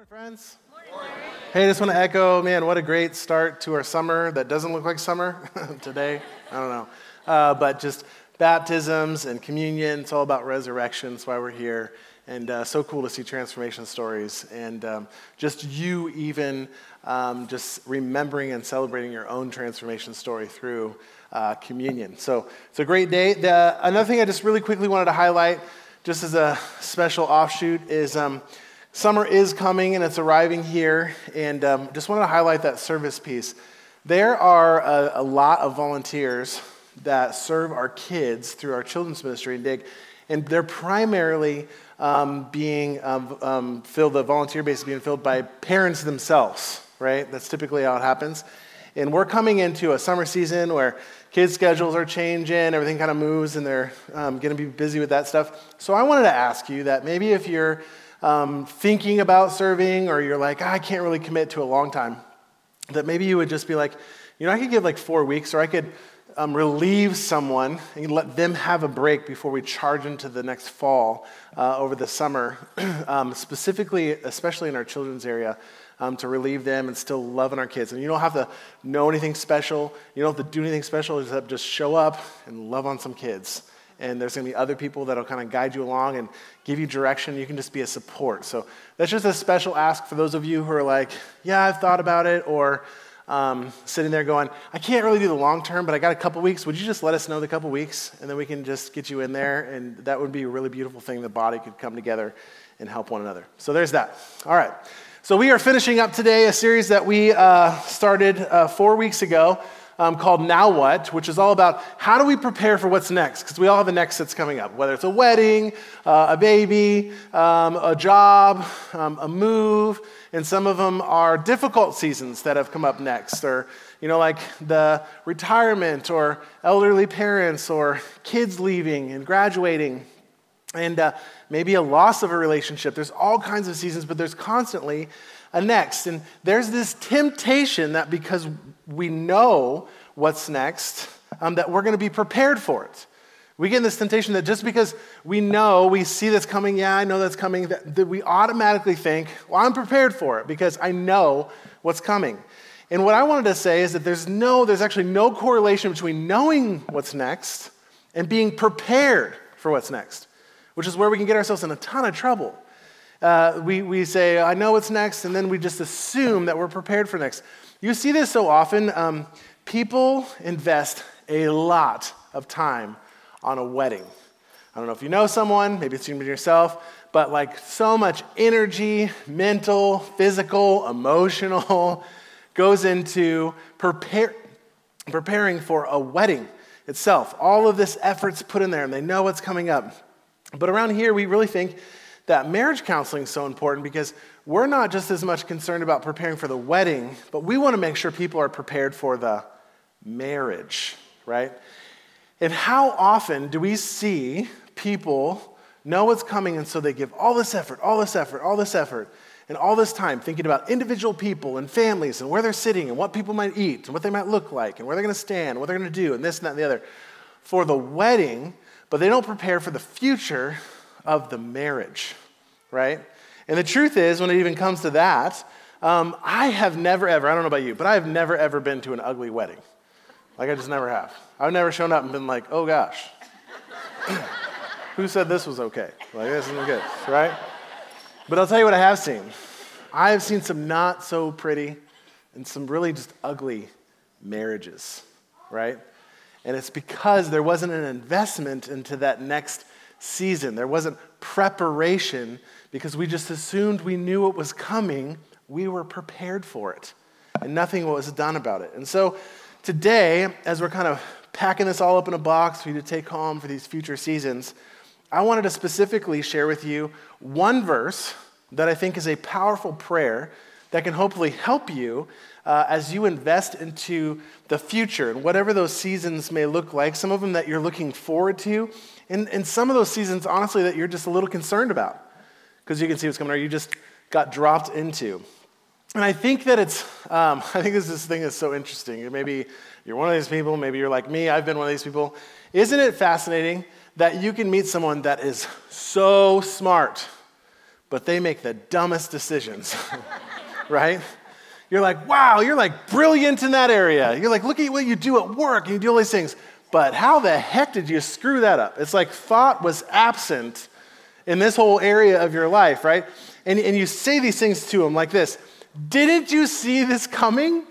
Morning, friends. Morning. Hey, I just want to echo, man, what a great start to our summer that doesn't look like summer today. I don't know. Uh, but just baptisms and communion, it's all about resurrection. That's why we're here. And uh, so cool to see transformation stories. And um, just you, even um, just remembering and celebrating your own transformation story through uh, communion. So it's a great day. The, another thing I just really quickly wanted to highlight, just as a special offshoot, is. Um, Summer is coming and it's arriving here, and um, just wanted to highlight that service piece. There are a, a, lot of volunteers that serve our kids through our children's ministry in Dig, and they're primarily um, being um, um filled, the volunteer base is being filled by parents themselves, right? That's typically how it happens. And we're coming into a summer season where kids' schedules are changing, everything kind of moves, and they're um, going to be busy with that stuff. So I wanted to ask you that maybe if you're um, thinking about serving or you're like, I can't really commit to a long time, that maybe you would just be like, you know, I could give like four weeks or I could um, relieve someone and let them have a break before we charge into the next fall uh, over the summer, um, specifically, especially in our children's area. Um, to relieve them and still loving our kids. And you don't have to know anything special. You don't have to do anything special. except just show up and love on some kids and there's going to be other people that'll kind of guide you along and give you direction. You can just be a support. So that's just a special ask for those of you who are like, yeah, I've thought about it, or um, sitting there going, I can't really do the long term, but I got a couple weeks. Would you just let us know the couple weeks, and then we can just get you in there? And that would be a really beautiful thing. The body could come together and help one another. So there's that. All right. So we are finishing up today a series that we uh, started uh, four weeks ago um, called Now What, which is all about how do we prepare for what's next? Because we all have a next that's coming up, whether it's a wedding, uh, a baby, um, a job, um, a move, and some of them are difficult seasons that have come up next, or you know, like the retirement, or elderly parents, or kids leaving and graduating, and uh, maybe a loss of a relationship. There's all kinds of seasons, but there's constantly next. And there's this temptation that because we know what's next, um, that we're going to be prepared for it. We get in this temptation that just because we know, we see this coming, yeah, I know that's coming, that, that we automatically think, well, I'm prepared for it because I know what's coming. And what I wanted to say is that there's no, there's actually no correlation between knowing what's next and being prepared for what's next, which is where we can get ourselves in a ton of trouble. Uh, we, we say, I know what's next, and then we just assume that we're prepared for next. You see this so often. Um, people invest a lot of time on a wedding. I don't know if you know someone, maybe it's you yourself, but like so much energy, mental, physical, emotional, goes into prepare, preparing for a wedding itself. All of this effort's put in there, and they know what's coming up. But around here, we really think that marriage counseling is so important because we're not just as much concerned about preparing for the wedding, but we want to make sure people are prepared for the marriage, right? And how often do we see people know what's coming and so they give all this effort, all this effort, all this effort, and all this time thinking about individual people and families and where they're sitting and what people might eat and what they might look like and where they're going to stand, what they're going to do, and this and that and the other for the wedding, but they don't prepare for the future of the marriage, right? And the truth is, when it even comes to that, um, I have never ever, I don't know about you, but I have never ever been to an ugly wedding. Like, I just never have. I've never shown up and been like, oh gosh, who said this was okay? Like, this isn't good, right? But I'll tell you what I have seen. I have seen some not so pretty and some really just ugly marriages, right? And it's because there wasn't an investment into that next season. There wasn't preparation because we just assumed we knew what was coming. We were prepared for it, and nothing was done about it. And so today, as we're kind of packing this all up in a box for you to take home for these future seasons, I wanted to specifically share with you one verse that I think is a powerful prayer that can hopefully help you uh, as you invest into the future and whatever those seasons may look like, some of them that you're looking forward to, and, and some of those seasons, honestly, that you're just a little concerned about because you can see what's coming or you just got dropped into. And I think that it's, um, I think this, this thing is so interesting. Maybe you're one of these people, maybe you're like me, I've been one of these people. Isn't it fascinating that you can meet someone that is so smart, but they make the dumbest decisions, right? You're like, wow, you're like brilliant in that area. You're like, look at what you do at work and you do all these things. But how the heck did you screw that up? It's like thought was absent in this whole area of your life, right? And, and you say these things to them like this Didn't you see this coming?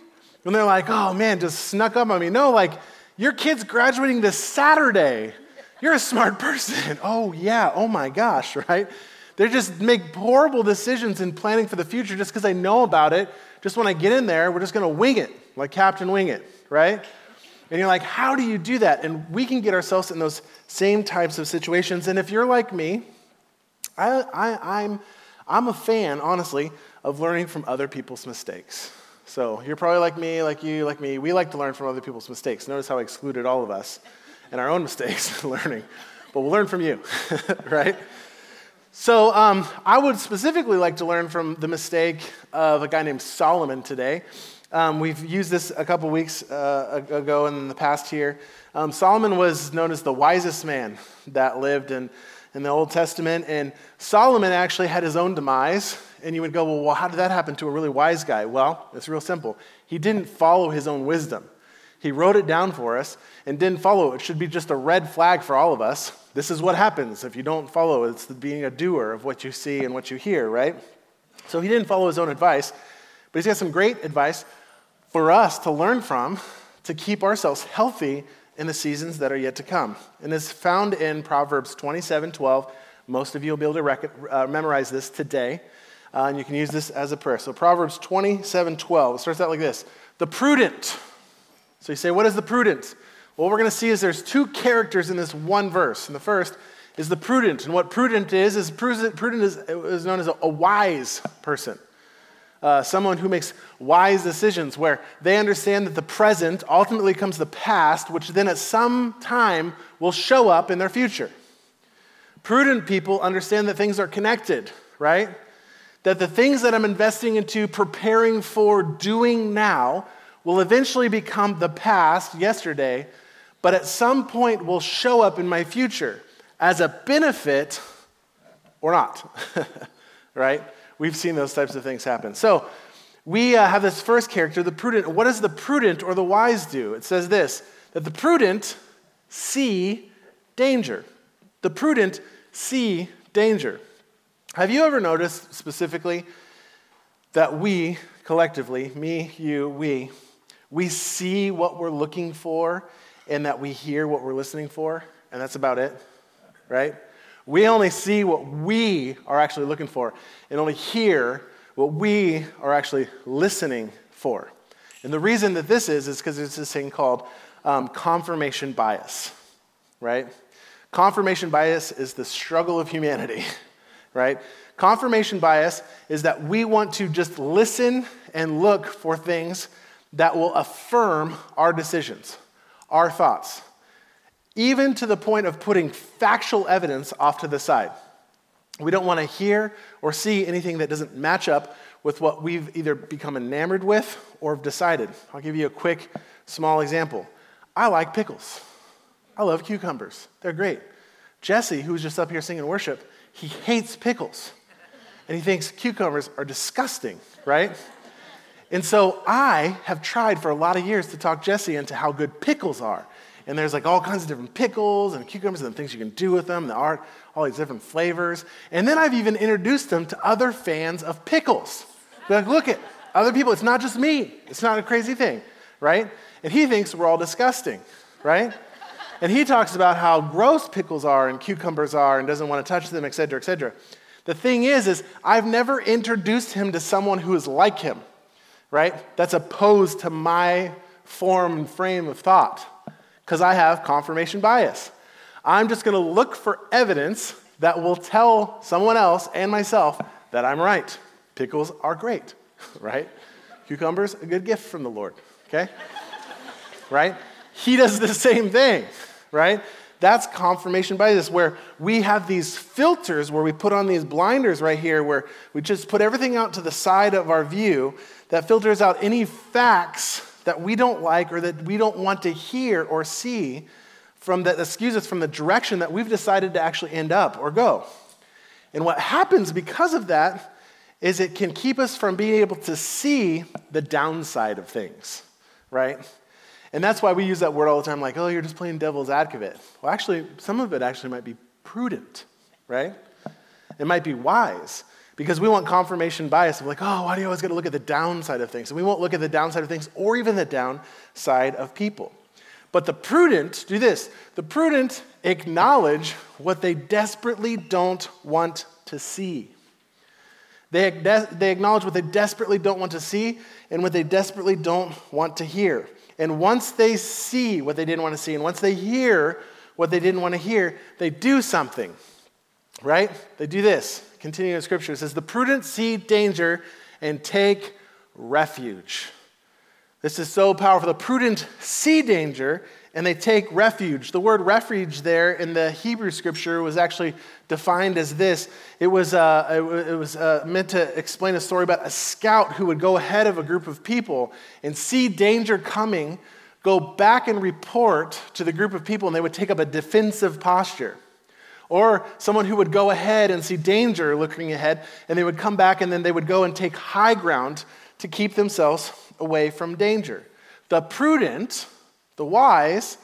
And they're like, oh man, just snuck up on me. No, like, your kid's graduating this Saturday. You're a smart person. Oh, yeah. Oh, my gosh, right? They just make horrible decisions in planning for the future just because they know about it. Just when I get in there, we're just going to wing it, like Captain Wing It, right? And you're like, how do you do that? And we can get ourselves in those same types of situations. And if you're like me, I, I, I'm, I'm a fan, honestly, of learning from other people's mistakes. So you're probably like me, like you, like me. We like to learn from other people's mistakes. Notice how I excluded all of us and our own mistakes learning. But we'll learn from you, right? So um, I would specifically like to learn from the mistake of a guy named Solomon today. Um, we've used this a couple weeks uh, ago in the past here. Um, Solomon was known as the wisest man that lived in, in the Old Testament, and Solomon actually had his own demise. And you would go, well, well, how did that happen to a really wise guy? Well, it's real simple. He didn't follow his own wisdom. He wrote it down for us and didn't follow it. It should be just a red flag for all of us. This is what happens if you don't follow. It's being a doer of what you see and what you hear, right? So he didn't follow his own advice, but he's got some great advice for us to learn from to keep ourselves healthy in the seasons that are yet to come. And it's found in Proverbs 27 12. Most of you will be able to rec- uh, memorize this today, uh, and you can use this as a prayer. So, Proverbs 27 12, it starts out like this The prudent. So, you say, What is the prudent? What we're going to see is there's two characters in this one verse. And the first is the prudent. And what prudent is, is prudent is, is known as a, a wise person uh, someone who makes wise decisions, where they understand that the present ultimately comes the past, which then at some time will show up in their future. Prudent people understand that things are connected, right? That the things that I'm investing into, preparing for, doing now will eventually become the past, yesterday, but at some point will show up in my future as a benefit or not, right? We've seen those types of things happen. So we uh, have this first character, the prudent. What does the prudent or the wise do? It says this that the prudent see danger. The prudent see danger. Have you ever noticed specifically that we collectively, me, you, we, we see what we're looking for and that we hear what we're listening for, and that's about it, right? We only see what we are actually looking for and only hear what we are actually listening for. And the reason that this is, is because it's this thing called um, confirmation bias, right? Confirmation bias is the struggle of humanity, right? Confirmation bias is that we want to just listen and look for things that will affirm our decisions, our thoughts even to the point of putting factual evidence off to the side. We don't want to hear or see anything that doesn't match up with what we've either become enamored with or have decided. I'll give you a quick, small example. I like pickles. I love cucumbers. They're great. Jesse, who's just up here singing worship, he hates pickles. And he thinks cucumbers are disgusting, right? And so I have tried for a lot of years to talk Jesse into how good pickles are and there's like all kinds of different pickles and cucumbers and things you can do with them. There are all these different flavors. And then I've even introduced them to other fans of pickles. like, look at other people. It's not just me. It's not a crazy thing, right? And he thinks we're all disgusting, right? And he talks about how gross pickles are and cucumbers are and doesn't want to touch them, et cetera, et cetera. The thing is, is I've never introduced him to someone who is like him, right? That's opposed to my form and frame of thought because I have confirmation bias. I'm just going to look for evidence that will tell someone else and myself that I'm right. Pickles are great, right? Cucumbers, a good gift from the Lord, okay? right? He does the same thing, right? That's confirmation bias, where we have these filters where we put on these blinders right here, where we just put everything out to the side of our view that filters out any facts that we don't like or that we don't want to hear or see from that excuse us from the direction that we've decided to actually end up or go. And what happens because of that is it can keep us from being able to see the downside of things, right? And that's why we use that word all the time, like, oh, you're just playing devil's advocate. Well, actually, some of it actually might be prudent, right? It might be wise because we want confirmation bias of like, oh, why do you always got to look at the downside of things? And we won't look at the downside of things or even the downside of people. But the prudent do this the prudent acknowledge what they desperately don't want to see. They, they acknowledge what they desperately don't want to see and what they desperately don't want to hear. And once they see what they didn't want to see, and once they hear what they didn't want to hear, they do something, right? They do this. Continuing in scripture, it says, The prudent see danger and take refuge. This is so powerful. The prudent see danger and they take refuge. The word refuge there in the Hebrew scripture was actually defined as this it was, uh, it, was uh, meant to explain a story about a scout who would go ahead of a group of people and see danger coming, go back and report to the group of people, and they would take up a defensive posture. Or someone who would go ahead and see danger looking ahead, and they would come back and then they would go and take high ground to keep themselves away from danger. The prudent, the wise,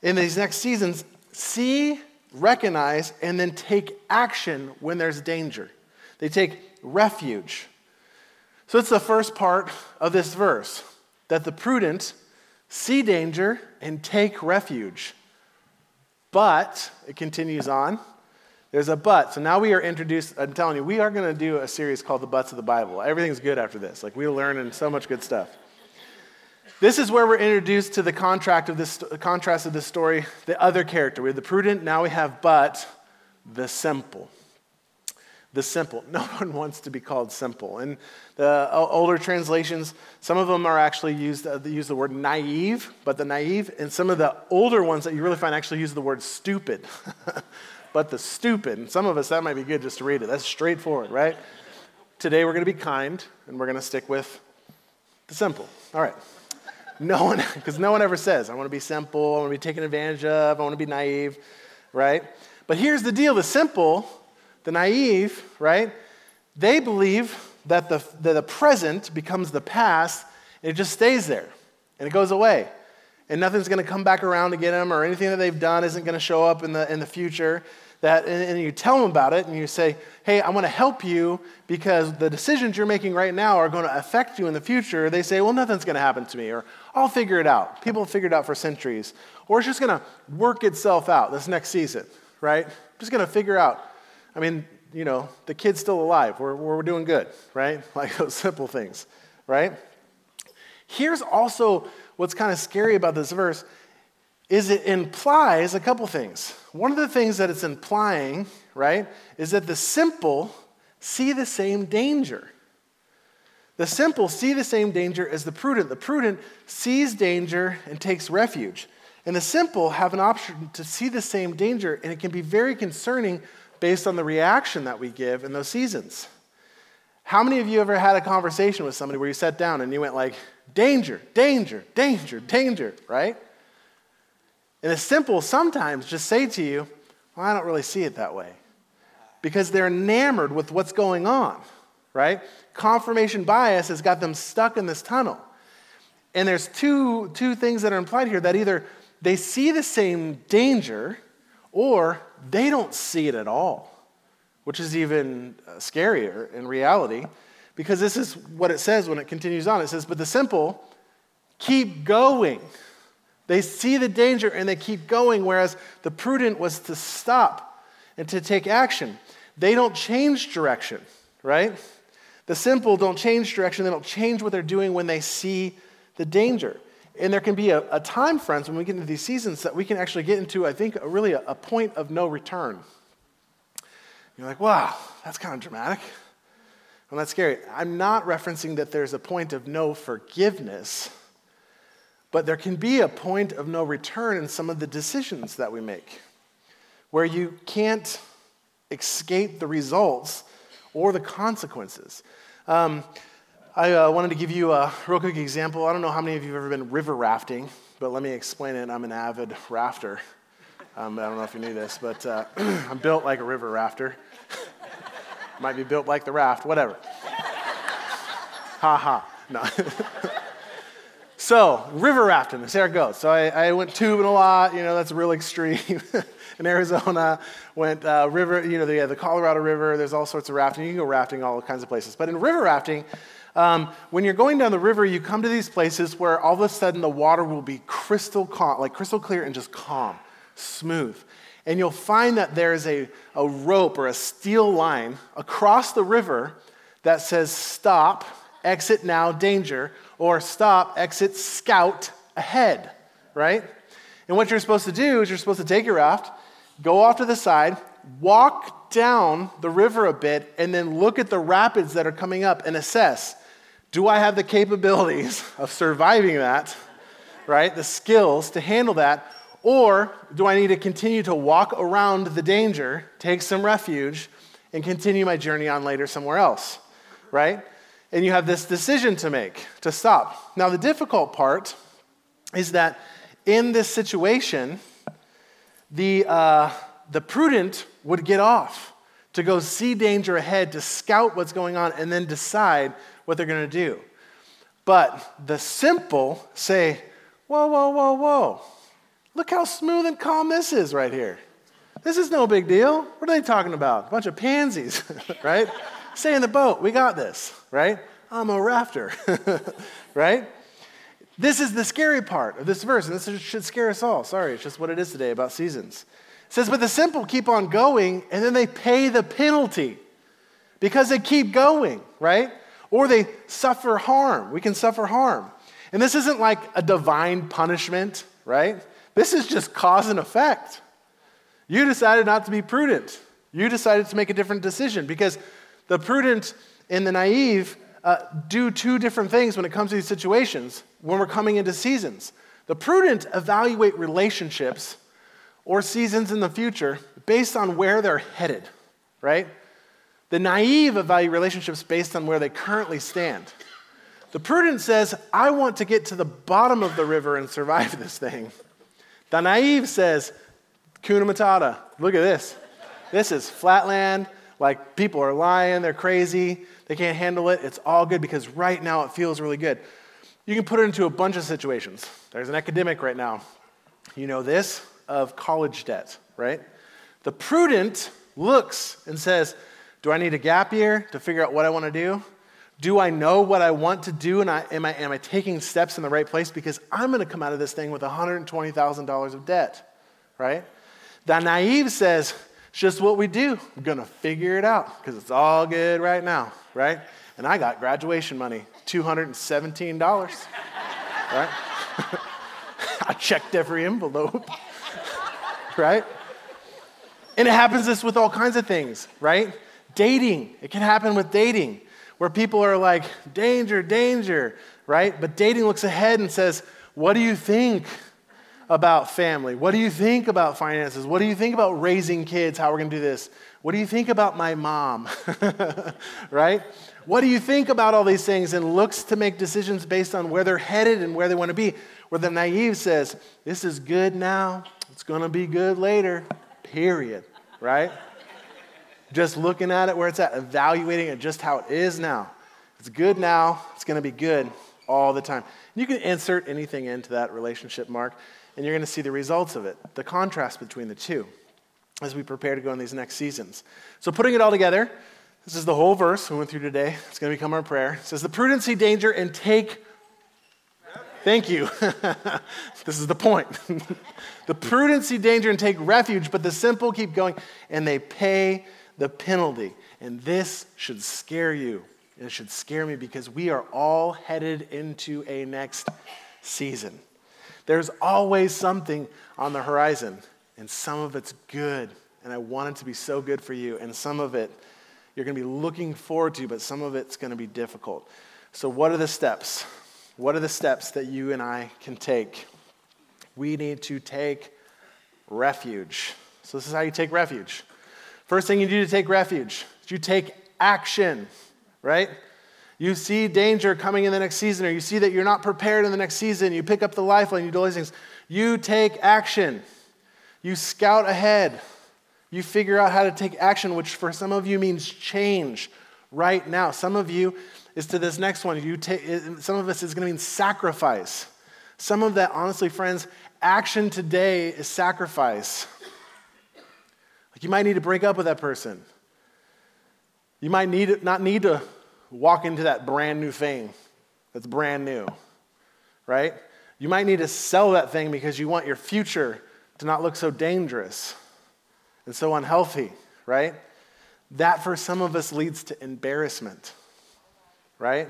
in these next seasons, see, recognize, and then take action when there's danger. They take refuge. So it's the first part of this verse that the prudent see danger and take refuge. But, it continues on, there's a but. So now we are introduced, I'm telling you, we are going to do a series called The Buts of the Bible. Everything's good after this. Like, we're learning so much good stuff. This is where we're introduced to the contract of this, contrast of this story, the other character. We have the prudent, now we have but the simple. The simple. No one wants to be called simple. In the older translations, some of them are actually used, uh, use the word naive, but the naive, and some of the older ones that you really find actually use the word stupid. but the stupid, and some of us, that might be good just to read it. That's straightforward, right? Today we're going to be kind, and we're going to stick with the simple. All right. No one, because no one ever says, I want to be simple, I want to be taken advantage of, I want to be naive, right? But here's the deal the simple, the naive, right? They believe that the, that the present becomes the past and it just stays there and it goes away. And nothing's going to come back around to get them, or anything that they've done isn't going to show up in the, in the future that, and, you tell them about it and you say, hey, I want to help you because the decisions you're making right now are going to affect you in the future, they say, well, nothing's going to happen to me, or I'll figure it out. People have figured it out for centuries. Or it's just going to work itself out this next season, right? Just going to figure out. I mean, you know, the kid's still alive. We're, we're doing good, right? Like those simple things, right? Here's also what's kind of scary about this verse is it implies a couple things. One of the things that it's implying, right, is that the simple see the same danger. The simple see the same danger as the prudent. The prudent sees danger and takes refuge. And the simple have an option to see the same danger, and it can be very concerning based on the reaction that we give in those seasons. How many of you ever had a conversation with somebody where you sat down and you went like, danger, danger, danger, danger, right? And the simple sometimes just say to you, well, I don't really see it that way. Because they're enamored with what's going on, right? Confirmation bias has got them stuck in this tunnel. And there's two, two things that are implied here that either they see the same danger or they don't see it at all, which is even uh, scarier in reality because this is what it says when it continues on. It says, But the simple keep going they see the danger and they keep going, whereas the prudent was to stop and to take action. They don't change direction, right? The simple don't change direction. They don't change what they're doing when they see the danger. And there can be a, a time, friends, when we get into these seasons that we can actually get into, I think, a, really a, a point of no return. You're like, wow, that's kind of dramatic. Well, that's scary. I'm not referencing that there's a point of no forgiveness. But there can be a point of no return in some of the decisions that we make where you can't escape the results or the consequences. Um, I uh, wanted to give you a real quick example. I don't know how many of you have ever been river rafting, but let me explain it. I'm an avid rafter. Um, I don't know if you knew this, but uh, I'm built like a river rafter. Might be built like the raft, whatever. ha ha. No. so, river rafting, there it goes. So, I, I, went tubing a lot, you know, that's real extreme. in Arizona, went uh, river, you know, the, the Colorado River, there's all sorts of rafting. You can go rafting all kinds of places. But in river rafting, um, when you're going down the river, you come to these places where all of a sudden the water will be crystal calm, like crystal clear and just calm, smooth. And you'll find that there's a, a rope or a steel line across the river that says stop, exit now, danger, or stop, exit, scout, ahead, right? And what you're supposed to do is you're supposed to take your raft, go off to the side, walk down the river a bit, and then look at the rapids that are coming up and assess do I have the capabilities of surviving that, right? The skills to handle that, or do I need to continue to walk around the danger, take some refuge, and continue my journey on later somewhere else, right? And you have this decision to make to stop. Now, the difficult part is that in this situation, the, uh, the prudent would get off to go see danger ahead, to scout what's going on, and then decide what they're going to do. But the simple say, Whoa, whoa, whoa, whoa. Look how smooth and calm this is right here. This is no big deal. What are they talking about? A bunch of pansies, right? Stay in the boat. We got this, right? I'm a rafter, right? This is the scary part of this verse, and this should scare us all. Sorry, it's just what it is today about seasons. It says, But the simple keep on going, and then they pay the penalty because they keep going, right? Or they suffer harm. We can suffer harm. And this isn't like a divine punishment, right? This is just cause and effect. You decided not to be prudent. You decided to make a different decision because the prudent and the naive uh, do two different things when it comes to these situations when we're coming into seasons. The prudent evaluate relationships or seasons in the future based on where they're headed, right? The naive evaluate relationships based on where they currently stand. The prudent says, I want to get to the bottom of the river and survive this thing. The naive says, Kuna Matata, look at this. This is flatland, like people are lying, they're crazy, they can't handle it. It's all good because right now it feels really good. You can put it into a bunch of situations. There's an academic right now. You know this of college debt, right? The prudent looks and says, Do I need a gap year to figure out what I want to do? Do I know what I want to do? And I, am, I, am I taking steps in the right place? Because I'm going to come out of this thing with $120,000 of debt, right? The naive says, it's just what we do. We're going to figure it out because it's all good right now, right? And I got graduation money, $217, right? I checked every envelope, right? And it happens this with all kinds of things, right? Dating, it can happen with dating where people are like, danger, danger, right? But dating looks ahead and says, what do you think about family? What do you think about finances? What do you think about raising kids? How we're going to do this? What do you think about my mom? right? What do you think about all these things? And looks to make decisions based on where they're headed and where they want to be. Where the naive says, this is good now, it's going to be good later, period. Right? just looking at it where it's at, evaluating it just how it is now. It's good now, it's going to be good all the time. You can insert anything into that relationship mark, and you're going to see the results of it, the contrast between the two as we prepare to go in these next seasons. So, putting it all together, this is the whole verse we went through today. It's going to become our prayer. It says, The prudency, danger, and take. Thank you. this is the point. the prudency, danger, and take refuge, but the simple keep going, and they pay the penalty. And this should scare you. It should scare me because we are all headed into a next season. There's always something on the horizon, and some of it's good. And I want it to be so good for you. And some of it you're going to be looking forward to, but some of it's going to be difficult. So, what are the steps? What are the steps that you and I can take? We need to take refuge. So, this is how you take refuge. First thing you do to take refuge is you take action, right? You see danger coming in the next season, or you see that you're not prepared in the next season, you pick up the lifeline, you do all these things. You take action. You scout ahead. You figure out how to take action, which for some of you means change right now. Some of you is to this next one. You take, some of us is going to mean sacrifice. Some of that, honestly, friends, action today is sacrifice. Like you might need to break up with that person. You might need not need to walk into that brand new thing that's brand new, right? You might need to sell that thing because you want your future to not look so dangerous and so unhealthy, right? That for some of us leads to embarrassment, right?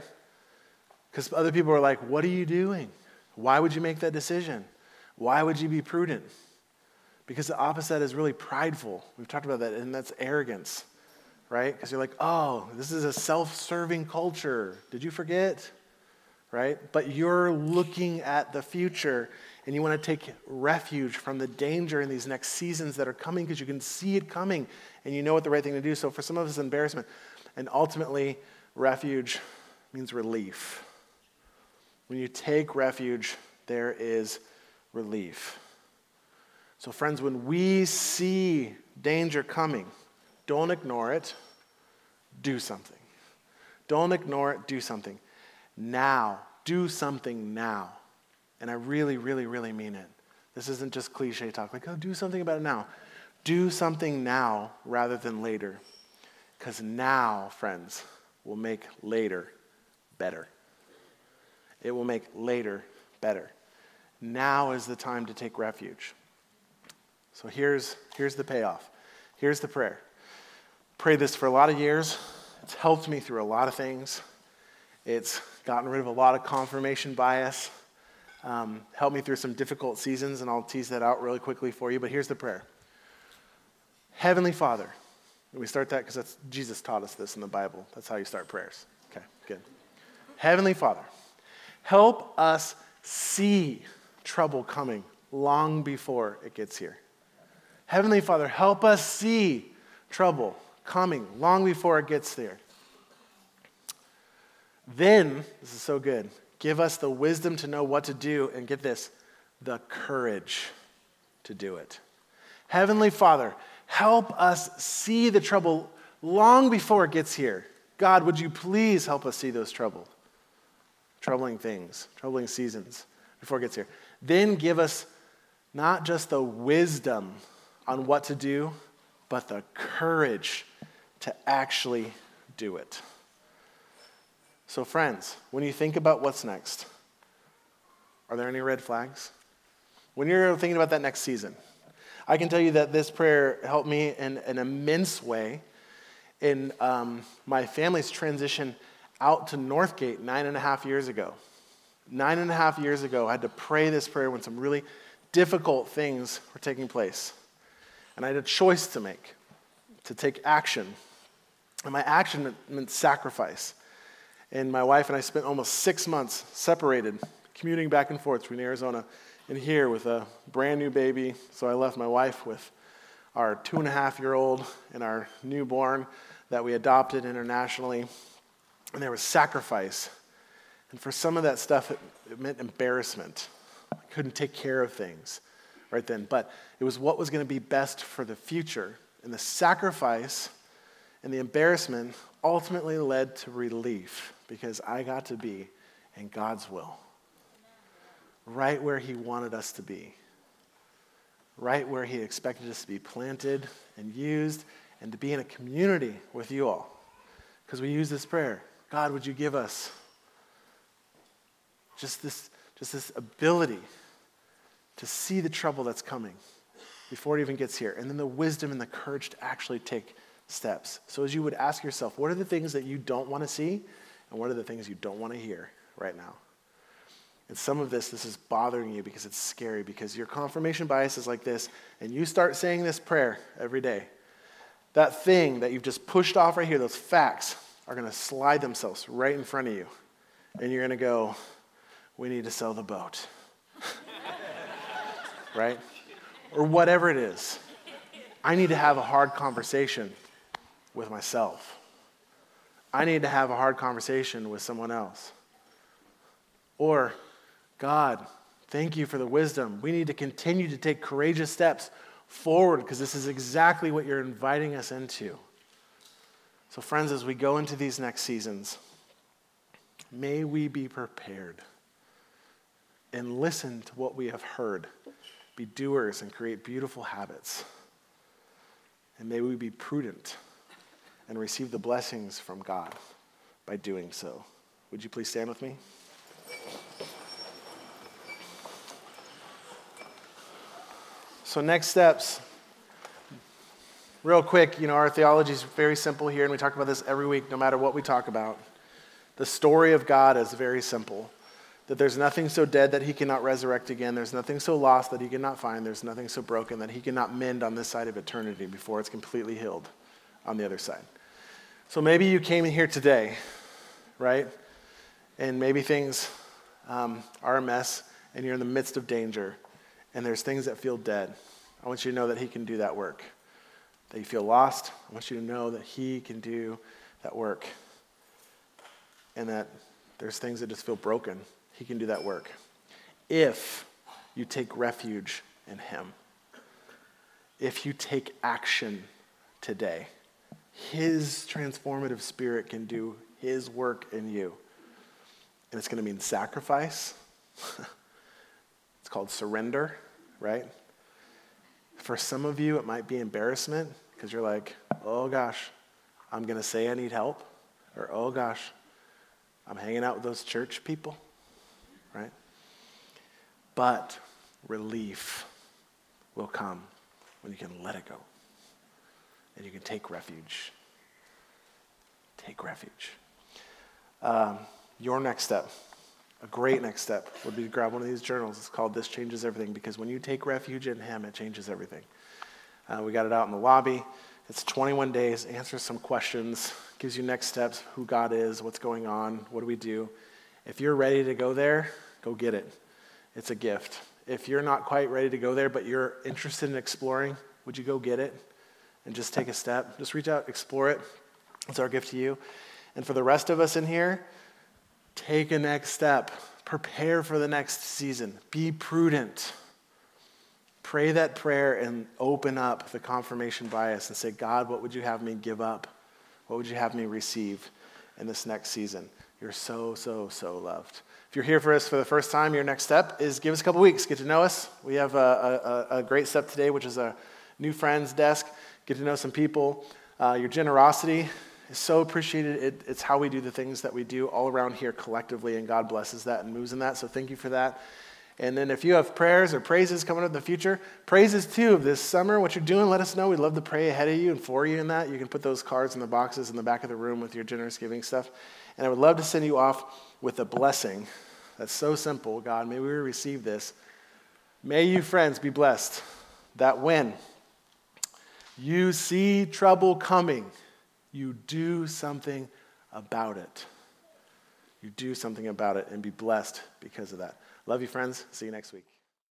Because other people are like, What are you doing? Why would you make that decision? Why would you be prudent? Because the opposite is really prideful. We've talked about that, and that's arrogance, right? Because you're like, oh, this is a self serving culture. Did you forget? Right? But you're looking at the future and you want to take refuge from the danger in these next seasons that are coming because you can see it coming and you know what the right thing to do. So for some of us, embarrassment. And ultimately, refuge means relief. When you take refuge, there is relief. So, friends, when we see danger coming, don't ignore it, do something. Don't ignore it, do something. Now, do something now. And I really, really, really mean it. This isn't just cliche talk, like, oh, do something about it now. Do something now rather than later. Because now, friends, will make later better. It will make later better. Now is the time to take refuge. So here's, here's the payoff. Here's the prayer. Pray this for a lot of years. It's helped me through a lot of things. It's gotten rid of a lot of confirmation bias. Um, helped me through some difficult seasons, and I'll tease that out really quickly for you. But here's the prayer Heavenly Father. We start that because Jesus taught us this in the Bible. That's how you start prayers. Okay, good. Heavenly Father, help us see trouble coming long before it gets here. Heavenly Father, help us see trouble coming long before it gets there. Then, this is so good, give us the wisdom to know what to do, and get this, the courage to do it. Heavenly Father, help us see the trouble long before it gets here. God, would you please help us see those trouble, troubling things, troubling seasons before it gets here? Then give us not just the wisdom on what to do, but the courage to actually do it. So, friends, when you think about what's next, are there any red flags? When you're thinking about that next season, I can tell you that this prayer helped me in an immense way in um, my family's transition out to Northgate nine and a half years ago. Nine and a half years ago, I had to pray this prayer when some really difficult things were taking place. And I had a choice to make to take action. And my action meant sacrifice. And my wife and I spent almost six months separated, commuting back and forth between Arizona and here with a brand new baby. So I left my wife with our two and a half year old and our newborn that we adopted internationally. And there was sacrifice. And for some of that stuff, it, it meant embarrassment. I couldn't take care of things right then. But it was what was going to be best for the future. And the sacrifice and the embarrassment ultimately led to relief because I got to be in God's will, right where He wanted us to be, right where He expected us to be planted and used, and to be in a community with you all. Because we use this prayer God, would you give us just this, just this ability to see the trouble that's coming before it even gets here, and then the wisdom and the courage to actually take steps. So, as you would ask yourself, what are the things that you don't want to see, and what are the things you don't want to hear right now? And some of this, this is bothering you because it's scary, because your confirmation bias is like this, and you start saying this prayer every day. That thing that you've just pushed off right here, those facts, are going to slide themselves right in front of you. And you're going to go, We need to sell the boat. right? Or whatever it is. I need to have a hard conversation with myself. I need to have a hard conversation with someone else. Or, God, thank you for the wisdom. We need to continue to take courageous steps forward because this is exactly what you're inviting us into. So, friends, as we go into these next seasons, may we be prepared and listen to what we have heard, be doers, and create beautiful habits. And may we be prudent and receive the blessings from God by doing so. Would you please stand with me? So, next steps. Real quick, you know, our theology is very simple here, and we talk about this every week, no matter what we talk about. The story of God is very simple that there's nothing so dead that he cannot resurrect again, there's nothing so lost that he cannot find, there's nothing so broken that he cannot mend on this side of eternity before it's completely healed on the other side. So maybe you came in here today, right? And maybe things um, are a mess, and you're in the midst of danger and there's things that feel dead, I want you to know that He can do that work. That you feel lost, I want you to know that He can do that work. And that there's things that just feel broken, He can do that work. If you take refuge in Him, if you take action today, His transformative spirit can do His work in you. And it's going to mean sacrifice. It's called surrender, right? For some of you, it might be embarrassment because you're like, oh gosh, I'm going to say I need help. Or, oh gosh, I'm hanging out with those church people, right? But relief will come when you can let it go and you can take refuge. Take refuge. Um, your next step a great next step would be to grab one of these journals. It's called This Changes Everything because when you take refuge in Him, it changes everything. Uh, we got it out in the lobby. It's 21 days, answers some questions, gives you next steps who God is, what's going on, what do we do. If you're ready to go there, go get it. It's a gift. If you're not quite ready to go there, but you're interested in exploring, would you go get it and just take a step? Just reach out, explore it. It's our gift to you. And for the rest of us in here, Take a next step. Prepare for the next season. Be prudent. Pray that prayer and open up the confirmation bias and say, God, what would you have me give up? What would you have me receive in this next season? You're so, so, so loved. If you're here for us for the first time, your next step is give us a couple weeks, get to know us. We have a, a, a great step today, which is a new friends desk, get to know some people. Uh, your generosity is so appreciated. It, it's how we do the things that we do all around here collectively, and God blesses that and moves in that. So thank you for that. And then if you have prayers or praises coming up in the future, praises too this summer, what you're doing, let us know. We'd love to pray ahead of you and for you in that. You can put those cards in the boxes in the back of the room with your generous giving stuff. And I would love to send you off with a blessing that's so simple. God, may we receive this. May you, friends, be blessed that when you see trouble coming, you do something about it. You do something about it and be blessed because of that. Love you, friends. See you next week.